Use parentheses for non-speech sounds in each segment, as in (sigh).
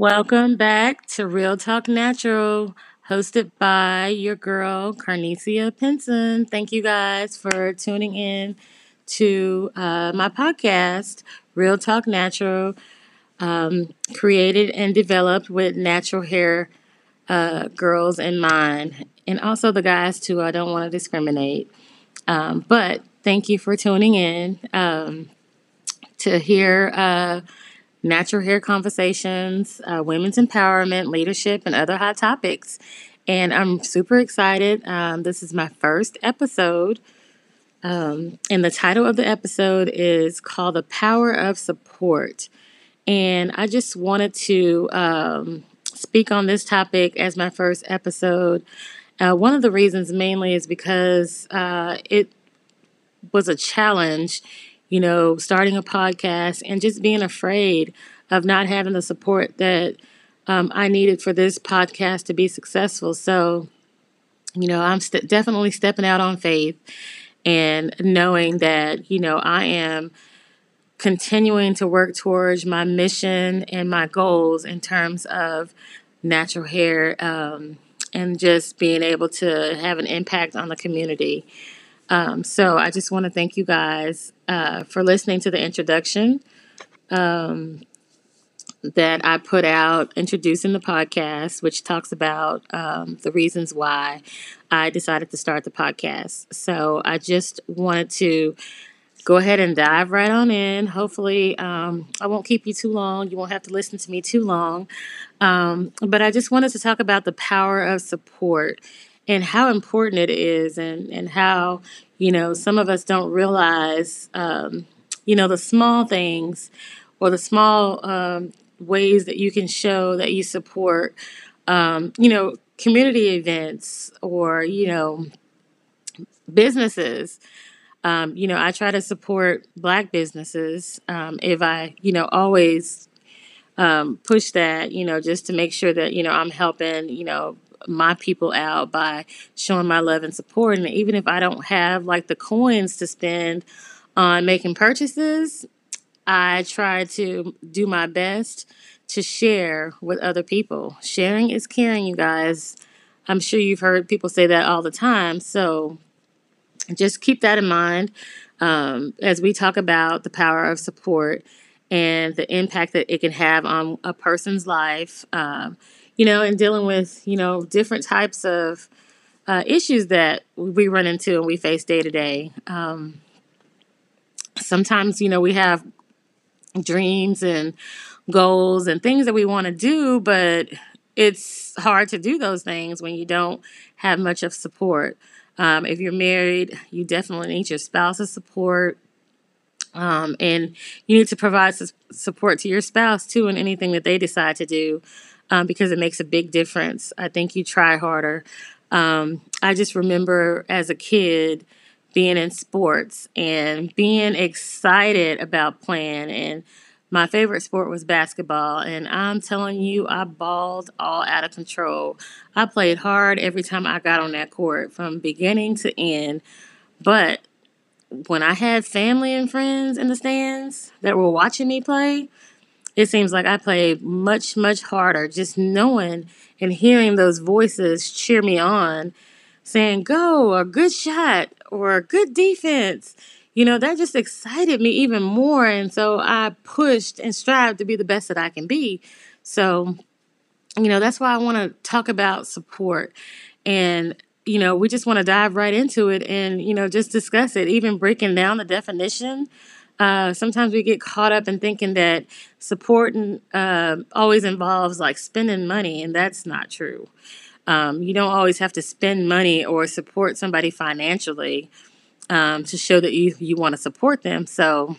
Welcome back to Real Talk Natural, hosted by your girl, Carnesia Pinson. Thank you guys for tuning in to uh, my podcast, Real Talk Natural, um, created and developed with natural hair uh, girls in mind, and also the guys, too. I don't want to discriminate. Um, but thank you for tuning in um, to hear. Uh, natural hair conversations, uh, women's empowerment, leadership, and other hot topics. And I'm super excited. Um, this is my first episode. Um, and the title of the episode is called The Power of Support. And I just wanted to um, speak on this topic as my first episode. Uh, one of the reasons mainly is because uh, it was a challenge you know, starting a podcast and just being afraid of not having the support that um, I needed for this podcast to be successful. So, you know, I'm st- definitely stepping out on faith and knowing that, you know, I am continuing to work towards my mission and my goals in terms of natural hair um, and just being able to have an impact on the community. Um, so I just want to thank you guys uh, for listening to the introduction um, that I put out introducing the podcast, which talks about um, the reasons why I decided to start the podcast. So I just wanted to go ahead and dive right on in. Hopefully, um, I won't keep you too long. You won't have to listen to me too long. Um, but I just wanted to talk about the power of support and how important it is and, and how, you know, some of us don't realize, um, you know, the small things or the small um, ways that you can show that you support, um, you know, community events or, you know, businesses. Um, you know, I try to support black businesses um, if I, you know, always um, push that, you know, just to make sure that, you know, I'm helping, you know, my people out by showing my love and support. And even if I don't have like the coins to spend on making purchases, I try to do my best to share with other people. Sharing is caring, you guys. I'm sure you've heard people say that all the time. So just keep that in mind um, as we talk about the power of support and the impact that it can have on a person's life. Um, you know, and dealing with, you know, different types of uh, issues that we run into and we face day to day. Um, sometimes, you know, we have dreams and goals and things that we want to do, but it's hard to do those things when you don't have much of support. Um, if you're married, you definitely need your spouse's support. Um, and you need to provide su- support to your spouse too in anything that they decide to do um, because it makes a big difference. I think you try harder. Um, I just remember as a kid being in sports and being excited about playing. And my favorite sport was basketball. And I'm telling you, I balled all out of control. I played hard every time I got on that court from beginning to end. But when I had family and friends in the stands that were watching me play, it seems like I play much, much harder just knowing and hearing those voices cheer me on, saying, Go, a good shot, or a good defense. You know, that just excited me even more. And so I pushed and strived to be the best that I can be. So, you know, that's why I want to talk about support. And, you know, we just want to dive right into it and, you know, just discuss it, even breaking down the definition uh, sometimes we get caught up in thinking that support uh, always involves like spending money, and that's not true. Um, you don't always have to spend money or support somebody financially um, to show that you you want to support them. So,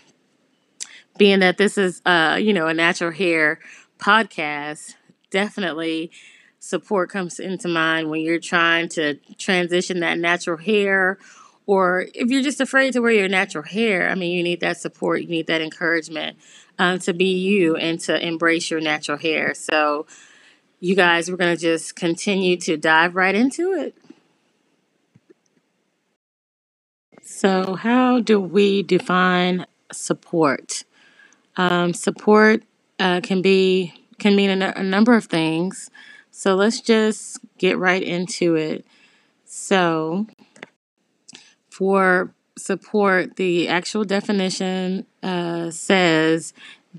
being that this is uh, you know a natural hair podcast, definitely support comes into mind when you're trying to transition that natural hair or if you're just afraid to wear your natural hair, I mean, you need that support, you need that encouragement um, to be you and to embrace your natural hair. So, you guys, we're going to just continue to dive right into it. So, how do we define support? Um, support uh, can be can mean a, a number of things. So let's just get right into it. So, for support, the actual definition uh, says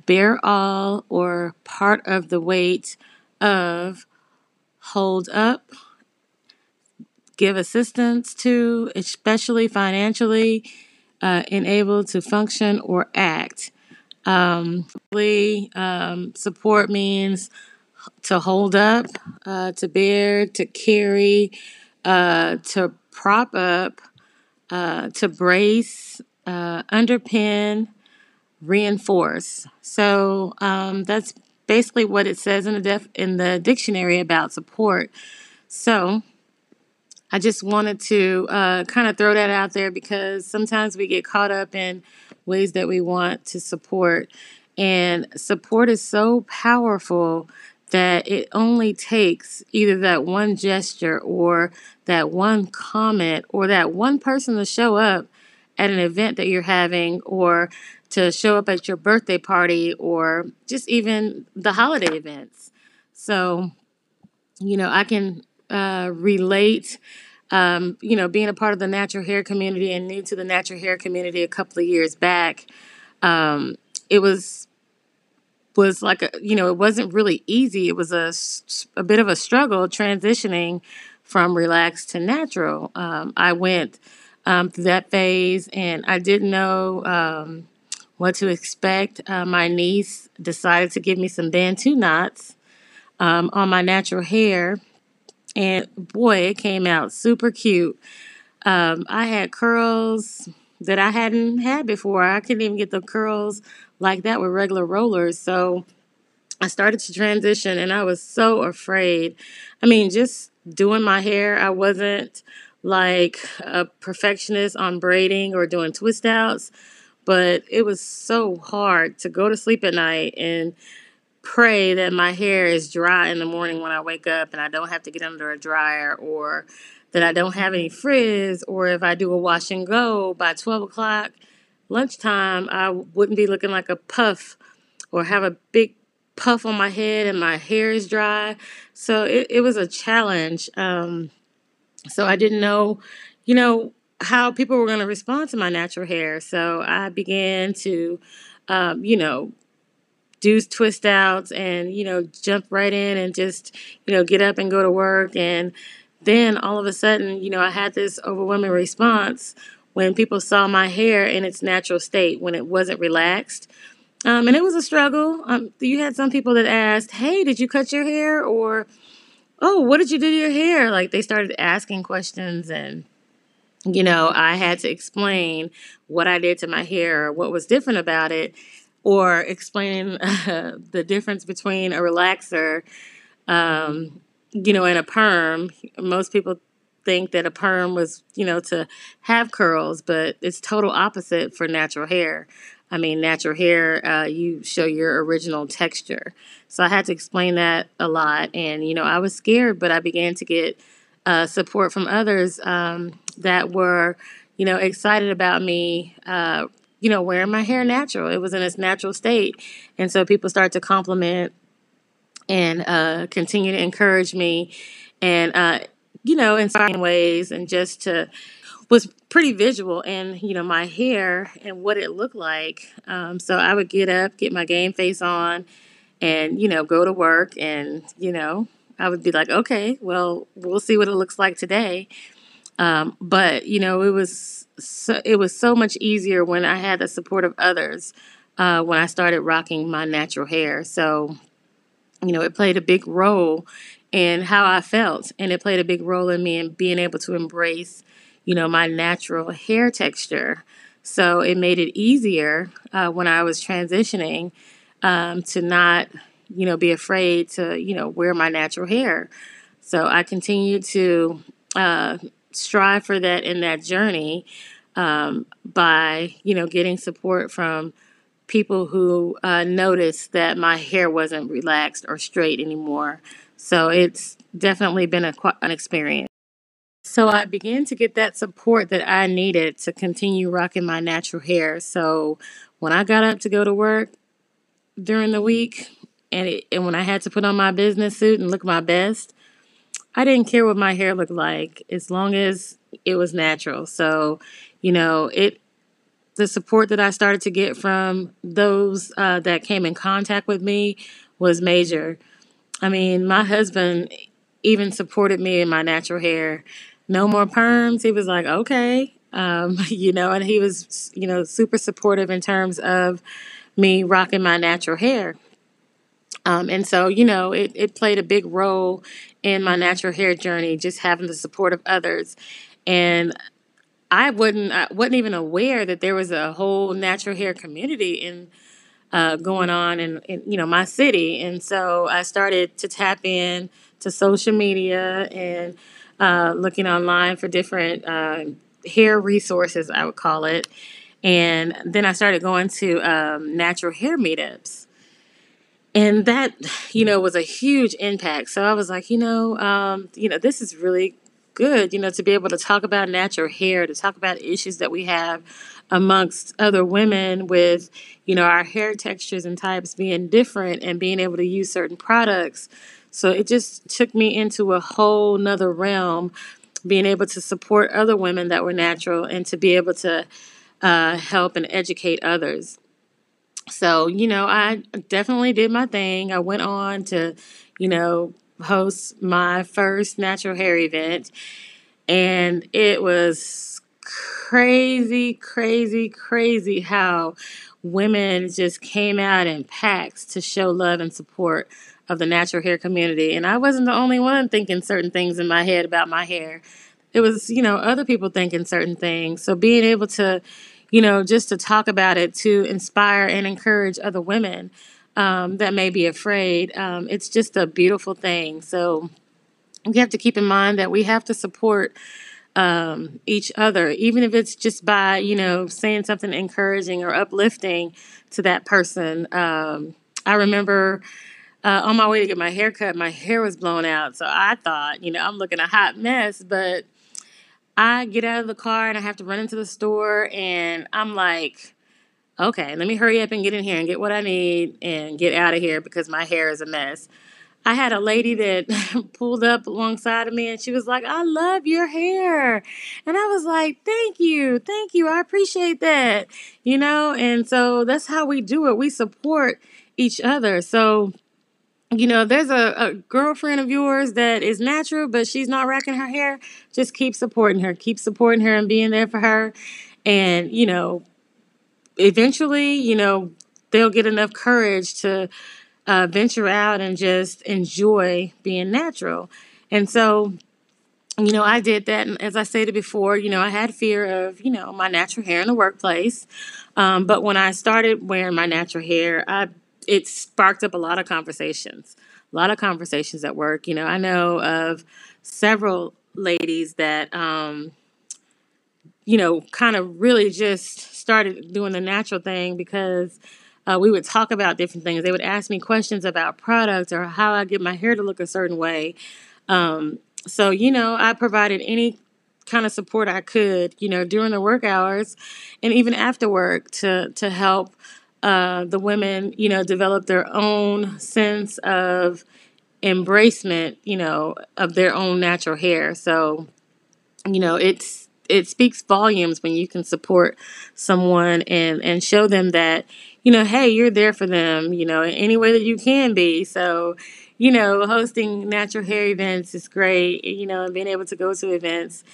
bear all or part of the weight of, hold up, give assistance to, especially financially, uh, to function or act. Um, um, support means to hold up, uh, to bear, to carry, uh, to prop up, uh, to brace, uh, underpin, reinforce. So um, that's basically what it says in the def- in the dictionary about support. So I just wanted to uh, kind of throw that out there because sometimes we get caught up in ways that we want to support. And support is so powerful that it only takes either that one gesture or that one comment or that one person to show up at an event that you're having or to show up at your birthday party or just even the holiday events. So, you know, I can uh, relate. Um, you know, being a part of the natural hair community and new to the natural hair community a couple of years back, um, it was was like a you know it wasn't really easy. It was a a bit of a struggle transitioning from relaxed to natural. Um, I went um, through that phase, and I didn't know um, what to expect. Uh, my niece decided to give me some Bantu knots um, on my natural hair, and boy, it came out super cute. Um, I had curls that I hadn't had before. I couldn't even get the curls like that with regular rollers. So I started to transition and I was so afraid. I mean, just doing my hair, I wasn't like a perfectionist on braiding or doing twist outs, but it was so hard to go to sleep at night and pray that my hair is dry in the morning when I wake up and I don't have to get under a dryer or that I don't have any frizz or if I do a wash and go by 12 o'clock lunchtime, I wouldn't be looking like a puff or have a big puff on my head and my hair is dry. So it, it was a challenge. Um, so I didn't know, you know, how people were going to respond to my natural hair. So I began to, um, you know, do twist outs and you know jump right in and just you know get up and go to work and then all of a sudden you know i had this overwhelming response when people saw my hair in its natural state when it wasn't relaxed. Um, and it was a struggle. Um, you had some people that asked hey did you cut your hair? or oh what did you do to your hair? Like they started asking questions and you know i had to explain what i did to my hair what was different about it or explaining (laughs) uh, the difference between a relaxer, um, you know, in a perm. Most people think that a perm was, you know, to have curls, but it's total opposite for natural hair. I mean, natural hair, uh, you show your original texture. So I had to explain that a lot. And, you know, I was scared, but I began to get uh, support from others um, that were, you know, excited about me uh, you know, wearing my hair natural. It was in its natural state. And so people start to compliment and uh, continue to encourage me and, uh, you know, in certain ways and just to was pretty visual and you know my hair and what it looked like um, so i would get up get my game face on and you know go to work and you know i would be like okay well we'll see what it looks like today um, but you know, it was so, it was so much easier when I had the support of others uh, when I started rocking my natural hair. So you know, it played a big role in how I felt, and it played a big role in me in being able to embrace, you know, my natural hair texture. So it made it easier uh, when I was transitioning um, to not, you know, be afraid to, you know, wear my natural hair. So I continued to uh, strive for that in that journey um, by you know getting support from people who uh, noticed that my hair wasn't relaxed or straight anymore. So it's definitely been a, an experience. So I began to get that support that I needed to continue rocking my natural hair. So when I got up to go to work during the week, and it, and when I had to put on my business suit and look my best, I didn't care what my hair looked like as long as it was natural. So, you know, it the support that I started to get from those uh, that came in contact with me was major. I mean, my husband even supported me in my natural hair. No more perms. He was like, okay, um, (laughs) you know, and he was, you know, super supportive in terms of me rocking my natural hair. Um, and so, you know, it, it played a big role in my natural hair journey, just having the support of others. And I wouldn't, I wasn't even aware that there was a whole natural hair community in uh, going on in, in, you know, my city. And so I started to tap in to social media and uh, looking online for different uh, hair resources, I would call it. And then I started going to um, natural hair meetups and that you know was a huge impact so i was like you know um, you know this is really good you know to be able to talk about natural hair to talk about issues that we have amongst other women with you know our hair textures and types being different and being able to use certain products so it just took me into a whole nother realm being able to support other women that were natural and to be able to uh, help and educate others so, you know, I definitely did my thing. I went on to, you know, host my first natural hair event, and it was crazy, crazy, crazy how women just came out in packs to show love and support of the natural hair community. And I wasn't the only one thinking certain things in my head about my hair. It was, you know, other people thinking certain things. So being able to you know, just to talk about it to inspire and encourage other women um, that may be afraid. Um, it's just a beautiful thing. So we have to keep in mind that we have to support um, each other, even if it's just by, you know, saying something encouraging or uplifting to that person. Um, I remember uh, on my way to get my hair cut, my hair was blown out. So I thought, you know, I'm looking a hot mess, but I get out of the car and I have to run into the store and I'm like, okay, let me hurry up and get in here and get what I need and get out of here because my hair is a mess. I had a lady that (laughs) pulled up alongside of me and she was like, I love your hair. And I was like, thank you. Thank you. I appreciate that. You know, and so that's how we do it. We support each other. So you know, there's a, a girlfriend of yours that is natural, but she's not racking her hair, just keep supporting her. Keep supporting her and being there for her. And, you know, eventually, you know, they'll get enough courage to uh, venture out and just enjoy being natural. And so, you know, I did that. And as I stated before, you know, I had fear of, you know, my natural hair in the workplace. Um, but when I started wearing my natural hair, I it sparked up a lot of conversations, a lot of conversations at work. You know, I know of several ladies that, um, you know, kind of really just started doing the natural thing because uh, we would talk about different things. They would ask me questions about products or how I get my hair to look a certain way. Um, so, you know, I provided any kind of support I could, you know, during the work hours and even after work to to help uh, the women, you know, develop their own sense of embracement, you know, of their own natural hair. So, you know, it's it speaks volumes when you can support someone and and show them that, you know, hey, you're there for them, you know, in any way that you can be. So, you know, hosting natural hair events is great, you know, and being able to go to events.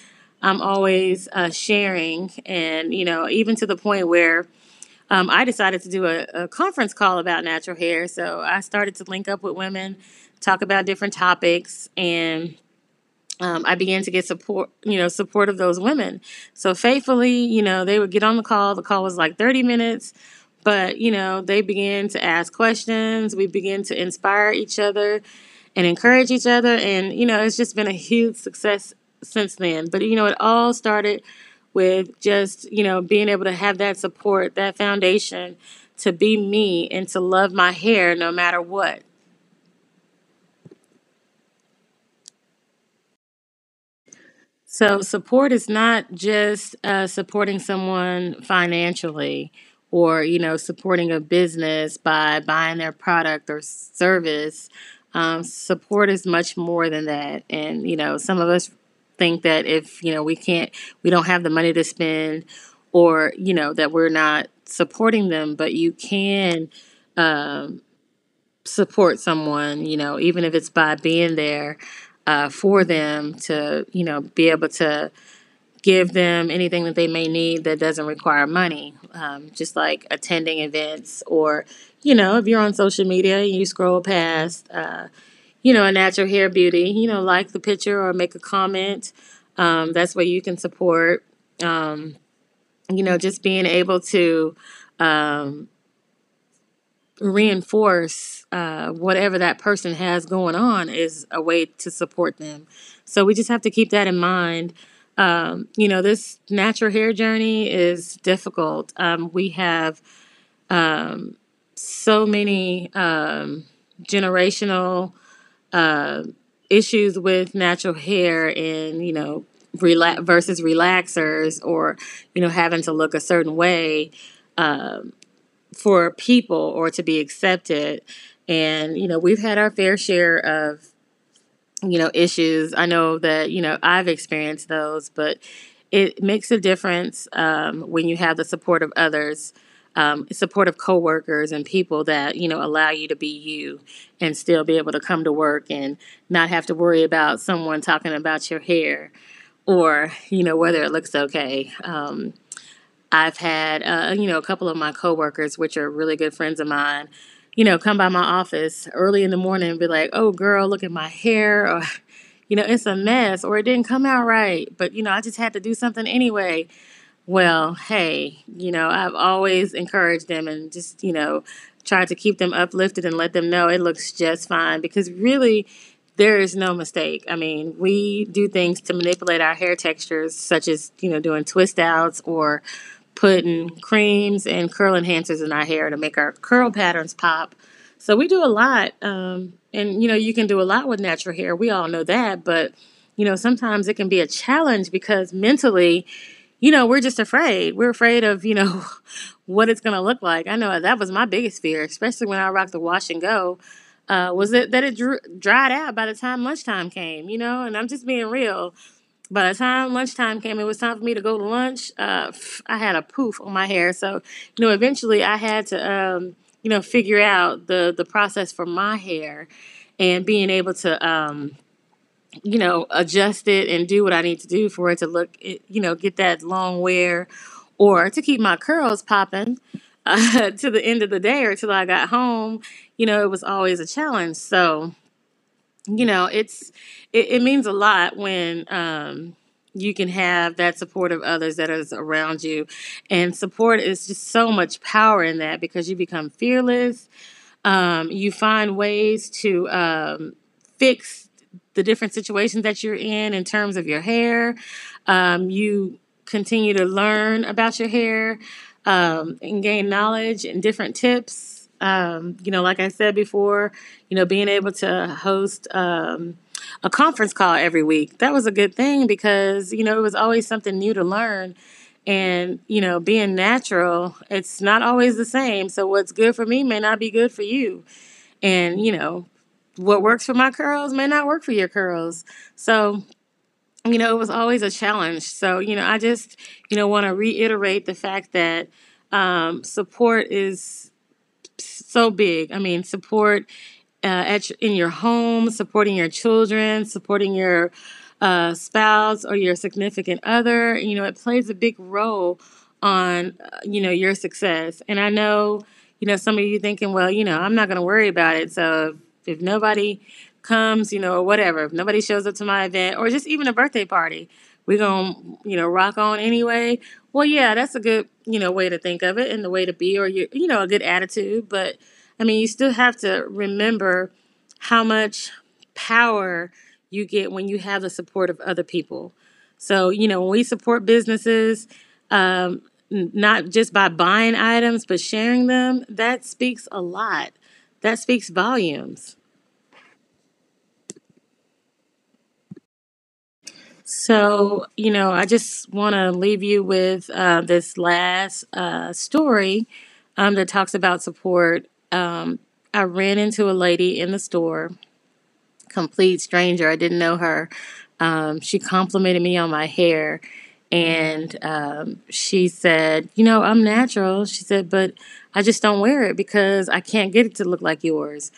I'm always uh, sharing, and you know, even to the point where um, I decided to do a, a, conference call about natural hair. So I started to link up with women, talk about different topics, and um, I began to get support, you know, support of those women. So faithfully, you know, they would get on the call. The call was like 30 minutes, but, you know, they began to ask questions. We began to inspire each other and encourage each other. And, you know, it's just been a huge success since then. But, you know, it all started with just, you know, being able to have that support, that foundation to be me and to love my hair no matter what. So, support is not just uh, supporting someone financially or you know supporting a business by buying their product or service. Um, support is much more than that. And you know some of us think that if you know we can't we don't have the money to spend or you know that we're not supporting them but you can um, support someone you know even if it's by being there uh, for them to you know be able to give them anything that they may need that doesn't require money, um, just like attending events or, you know, if you're on social media and you scroll past, uh, you know, a natural hair beauty, you know, like the picture or make a comment. Um, that's where you can support. Um, you know, just being able to um, reinforce uh, whatever that person has going on is a way to support them. So we just have to keep that in mind um, you know, this natural hair journey is difficult. Um, we have um, so many um, generational uh, issues with natural hair and, you know, versus relaxers or, you know, having to look a certain way um, for people or to be accepted. And, you know, we've had our fair share of you know, issues. I know that, you know, I've experienced those, but it makes a difference um, when you have the support of others, um, support of coworkers and people that, you know, allow you to be you and still be able to come to work and not have to worry about someone talking about your hair or, you know, whether it looks okay. Um, I've had, uh, you know, a couple of my coworkers, which are really good friends of mine, you know, come by my office early in the morning and be like, oh, girl, look at my hair, (laughs) or, you know, it's a mess, or it didn't come out right, but, you know, I just had to do something anyway. Well, hey, you know, I've always encouraged them and just, you know, tried to keep them uplifted and let them know it looks just fine because really, there is no mistake. I mean, we do things to manipulate our hair textures, such as, you know, doing twist outs or putting creams and curl enhancers in our hair to make our curl patterns pop. So we do a lot. Um, and, you know, you can do a lot with natural hair. We all know that. But, you know, sometimes it can be a challenge because mentally, you know, we're just afraid. We're afraid of, you know, (laughs) what it's going to look like. I know that was my biggest fear, especially when I rocked the wash and go, uh, was it that it dried out by the time lunchtime came, you know? And I'm just being real by the time lunchtime came, it was time for me to go to lunch. Uh, I had a poof on my hair, so you know, eventually I had to, um, you know, figure out the the process for my hair, and being able to, um, you know, adjust it and do what I need to do for it to look, you know, get that long wear, or to keep my curls popping. (laughs) Uh, to the end of the day or till I got home, you know, it was always a challenge. So, you know, it's it, it means a lot when um, you can have that support of others that is around you, and support is just so much power in that because you become fearless. Um, you find ways to um, fix the different situations that you're in in terms of your hair. Um, you continue to learn about your hair um, and gain knowledge and different tips um, you know, like I said before, you know, being able to host um, a conference call every week, that was a good thing because, you know, it was always something new to learn. And, you know, being natural, it's not always the same. So what's good for me may not be good for you. And, you know, what works for my curls may not work for your curls. So, you know, it was always a challenge. So, you know, I just, you know, want to reiterate the fact that um, support is so big. I mean, support uh, at in your home, supporting your children, supporting your uh, spouse or your significant other. You know, it plays a big role on uh, you know your success. And I know you know some of you thinking, well, you know, I'm not going to worry about it. So if, if nobody comes, you know, or whatever, if nobody shows up to my event or just even a birthday party, we're to, you know, rock on anyway. Well, yeah, that's a good, you know, way to think of it and the way to be or you you know, a good attitude, but I mean, you still have to remember how much power you get when you have the support of other people. So, you know, when we support businesses, um, not just by buying items, but sharing them, that speaks a lot. That speaks volumes. So, you know, I just want to leave you with uh, this last uh, story um, that talks about support. Um, I ran into a lady in the store, complete stranger. I didn't know her. Um, she complimented me on my hair and um, she said, You know, I'm natural. She said, But I just don't wear it because I can't get it to look like yours.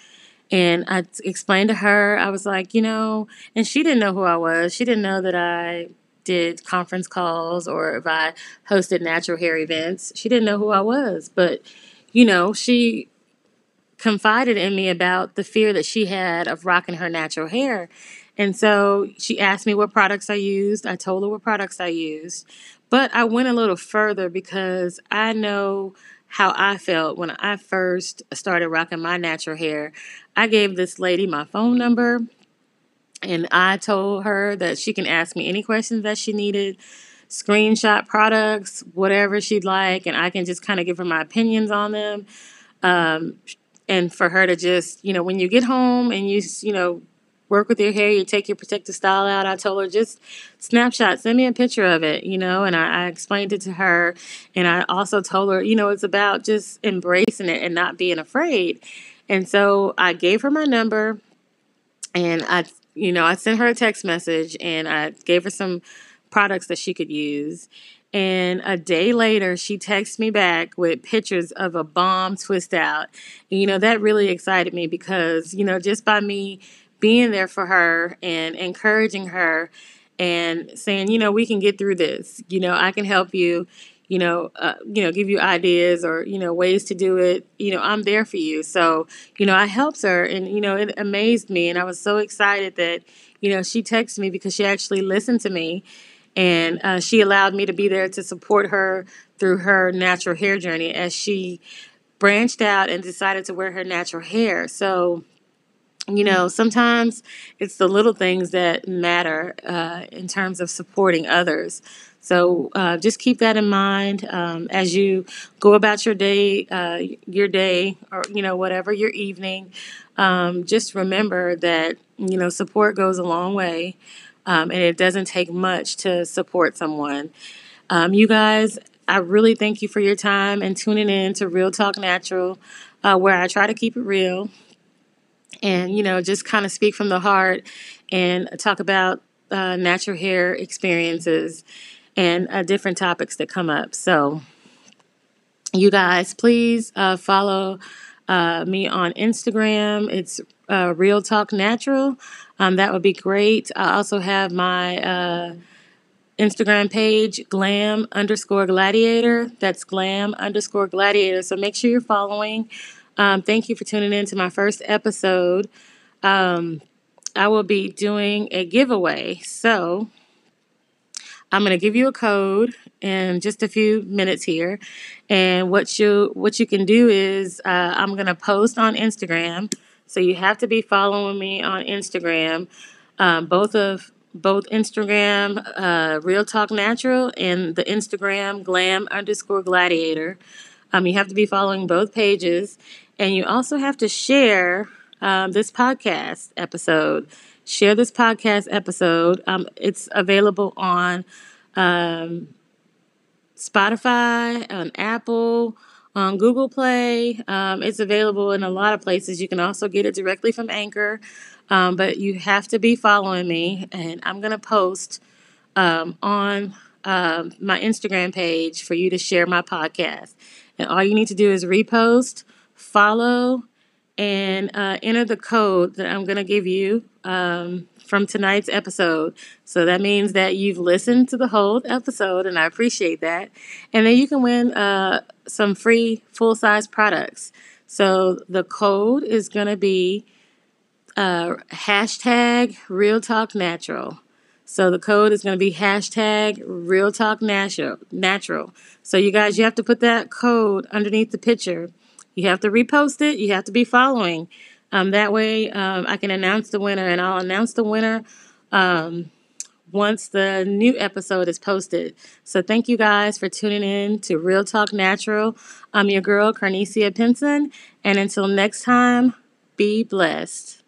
And I explained to her, I was like, You know, and she didn't know who I was. She didn't know that I did conference calls or if I hosted natural hair events. She didn't know who I was. But, you know, she confided in me about the fear that she had of rocking her natural hair. And so she asked me what products I used. I told her what products I used. But I went a little further because I know how I felt when I first started rocking my natural hair. I gave this lady my phone number and I told her that she can ask me any questions that she needed, screenshot products, whatever she'd like, and I can just kind of give her my opinions on them. Um, and for her to just, you know, when you get home and you, you know, work with your hair, you take your protective style out. I told her just snapshot, send me a picture of it, you know, and I, I, explained it to her. And I also told her, you know, it's about just embracing it and not being afraid. And so I gave her my number and I, you know, I sent her a text message and I gave her some products that she could use. And a day later, she texted me back with pictures of a bomb twist out. And, you know, that really excited me because, you know, just by me being there for her and encouraging her and saying, you know, we can get through this. You know, I can help you. You know, uh, you know, give you ideas or you know ways to do it. You know, I'm there for you. So, you know, I helped her, and you know, it amazed me, and I was so excited that you know she texted me because she actually listened to me, and uh, she allowed me to be there to support her through her natural hair journey as she branched out and decided to wear her natural hair. So, you know, sometimes it's the little things that matter uh, in terms of supporting others. So uh, just keep that in mind um, as you go about your day, uh, your day, or you know whatever your evening. Um, just remember that you know support goes a long way, um, and it doesn't take much to support someone. Um, you guys, I really thank you for your time and tuning in to Real Talk Natural, uh, where I try to keep it real and you know just kind of speak from the heart and talk about uh, natural hair experiences and uh, different topics that come up so you guys please uh, follow uh, me on instagram it's uh, real talk natural um, that would be great i also have my uh, Instagram page, glam underscore gladiator. That's glam underscore gladiator. So make sure you're following. Um, thank you for tuning in to my first episode. Um, I will be doing a giveaway. So I'm going to give you a code in just a few minutes here. And what you what you can do is uh, I'm going to post on Instagram. So you have to be following me on Instagram, um, both of both Instagram uh, Real Talk Natural and the Instagram Glam underscore Gladiator. Um, you have to be following both pages, and you also have to share um, this podcast episode. Share this podcast episode. Um, it's available on um, Spotify, on Apple, on Google Play. Um, it's available in a lot of places. You can also get it directly from Anchor, um, but you have to be following me, and I'm going to post um, on my Instagram page for you to share my podcast. And all you need to do is repost, follow, and uh, enter the code that I'm going to give you um, from tonight's episode. So that means that you've listened to the whole episode, and I appreciate that. And then you can win uh, some free full size products. So the code is going to be uh, hashtag Real Talk Natural. So the code is going to be hashtag Real Talk Natural. Natural. So you guys, you have to put that code underneath the picture. You have to repost it. You have to be following. Um, that way, um, I can announce the winner, and I'll announce the winner um, once the new episode is posted. So, thank you guys for tuning in to Real Talk Natural. I'm your girl, Carnesia Pinson, and until next time, be blessed.